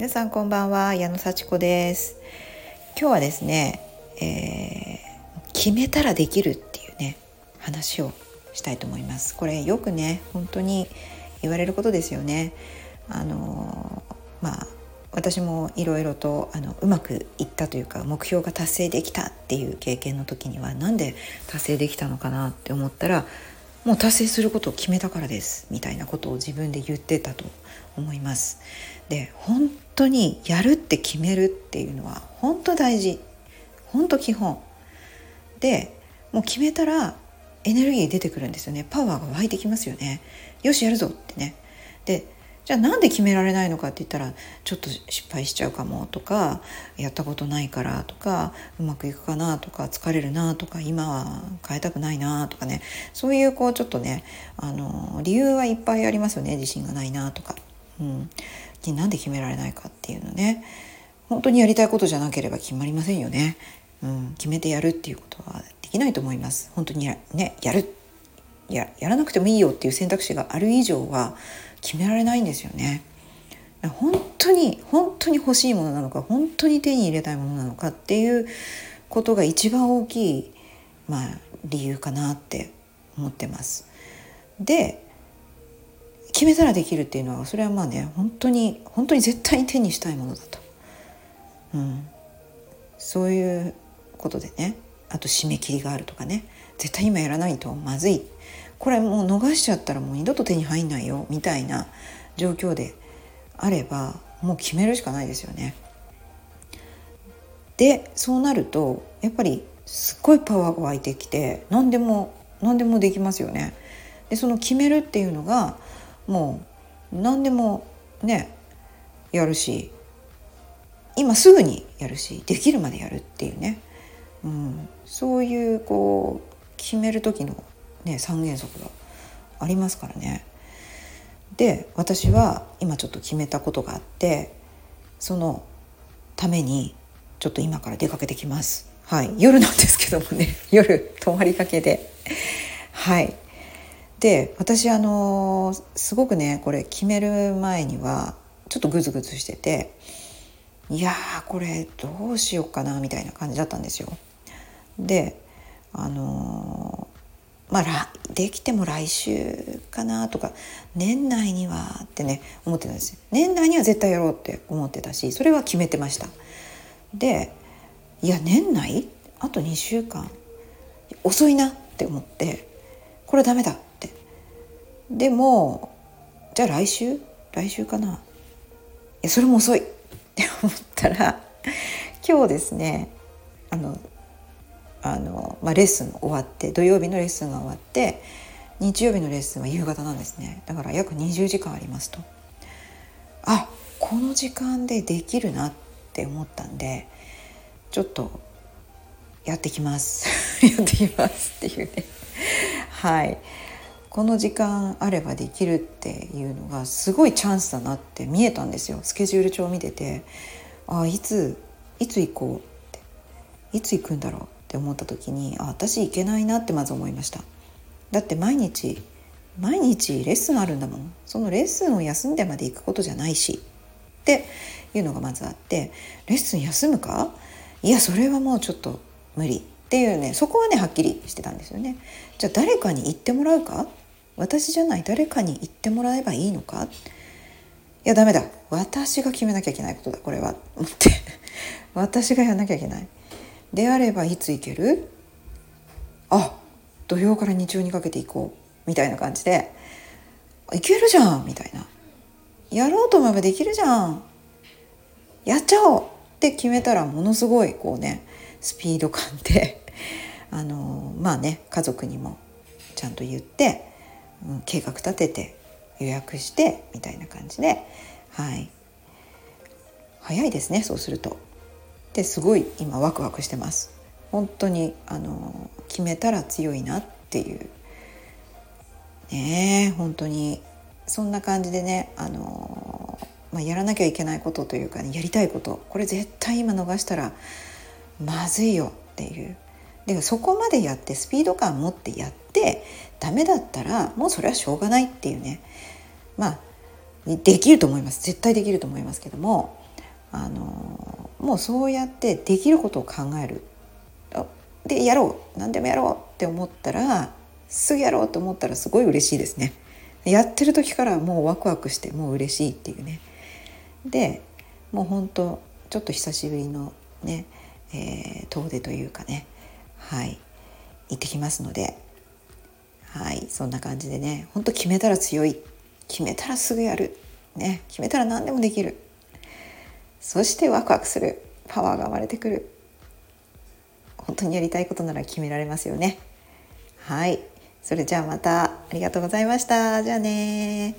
皆さんこんばんは矢野幸子です。今日はですね、えー、決めたらできるっていうね話をしたいと思います。これよくね本当に言われることですよね。あのまあ私もいろいろとあのうまくいったというか目標が達成できたっていう経験の時には何で達成できたのかなって思ったらもう達成することを決めたからですみたいなことを自分で言ってたと思います。で本当にやるって決めるっていうのは本当大事。本当基本。でもう決めたらエネルギー出てくるんですよね。パワーが湧いてきますよね。よしやるぞってね。でじゃあなんで決められないのかって言ったらちょっと失敗しちゃうかもとかやったことないからとかうまくいくかなとか疲れるなとか今は変えたくないなとかねそういうこうちょっとねあの理由はいっぱいありますよね自信がないなとか。うん、なんで決められないかっていうのね本当にやりたいことじゃなければ決まりませんよね。うん、決めてやるっていうことはできないと思います。本当に,、ね、やるややらなくてもいいよっていう選択肢がある以上は決められないんですよね。本当に本当に欲しいものなのか本当に手に入れたいものなのかっていうことが一番大きい、まあ、理由かなって思ってます。で決めたらできるっていうのはそれはまあね本当に本当に絶対に手にしたいものだと、うん、そういうことでね。あと締め切りがあるとかね。絶対今やらないとまずい。これもう逃しちゃったらもう二度と手に入んないよみたいな状況であればもう決めるしかないですよね。でそうなるとやっぱりすっごいパワーが湧いてきて何でも何でもできますよね。でその決めるっていうのがもう何でもねやるし今すぐにやるしできるまでやるっていうね、うん、そういうこう決める時のね、三原則がありますからね。で私は今ちょっと決めたことがあってそのためにちょっと今から出かけてきます。はい、夜なんですけどもね 夜泊まりかけではいで私あのすごくねこれ決める前にはちょっとグズグズしてていやーこれどうしようかなみたいな感じだったんですよ。であのまあ、できても来週かなとか年内にはってね思ってたんですよ。年内には絶対やろうって思ってたしそれは決めてました。でいや年内？あと2週間。遅いなって思ってこれダメだって。でもじゃあ来週？来週かな。いやそれも遅いって思ったら今日ですねあのあの、まあ、レッスン終わって土曜日のレッスンが終わって日曜日のレッスンは夕方なんですね。だから約20時間ありますと。あこの時間でできるなって思ったんでちょっとやってきます。やってきますっていうね。はい。この時間あればできるっていうのがすごいチャンスだなって見えたんですよ。スケジュール帳を見てて。あいついつ行こうって。いつ行くんだろう。って思った時にあ私行けないなってまず思いました。だって毎日毎日レッスンあるんだもん。そのレッスンを休んでまで行くことじゃないし。っていうのがまずあってレッスン休むか？いやそれはもうちょっと無理。っていうねそこはねはっきりしてたんですよね。じゃあ誰かに言ってもらうか？私じゃない。誰かに言ってもらえばいいのか？いやダメだ。私が決めなきゃいけないことだこれは。って。私がやらなきゃいけない。であればいつ行ける？あ土曜から日曜にかけて行こうみたいな感じで。行けるじゃんみたいな。やろうと思えばできるじゃん。やっちゃおう。って決めたらものすごいこうねスピード感で。あのまあね家族にもちゃんと言って、うん、計画立てて予約してみたいな感じで。はい。早いですねそうすると。ですごい今ワクワクしてます。本当にあの決めたら強いなっていう。ねえ本当に。そんな感じでねあの、まあ、やらなきゃいけないことというか、ね、やりたいこと。これ絶対今逃したらまずいよっていう。でそこまでやってスピード感持ってやってダメだったらもうそれはしょうがないっていうね。まあできると思います。絶対できると思いますけどもあのもうそうやってできることを考える。でやろう。何でもやろうって思ったらすぐやろうと思ったらすごい嬉しいですね。やってる時からもうワクワクしてもう嬉しいっていうね。でもうほんとちょっと久しぶりのね、えー、遠出というかね。はい。行ってきますので。はい。そんな感じでね。ほんと決めたら強い。決めたらすぐやる、ね、決めたら何でもできる。そしてワクワクする。パワーが生まれてくる。本当にやりたいことなら決められますよね。はい。それじゃあまた。ありがとうございました。じゃあね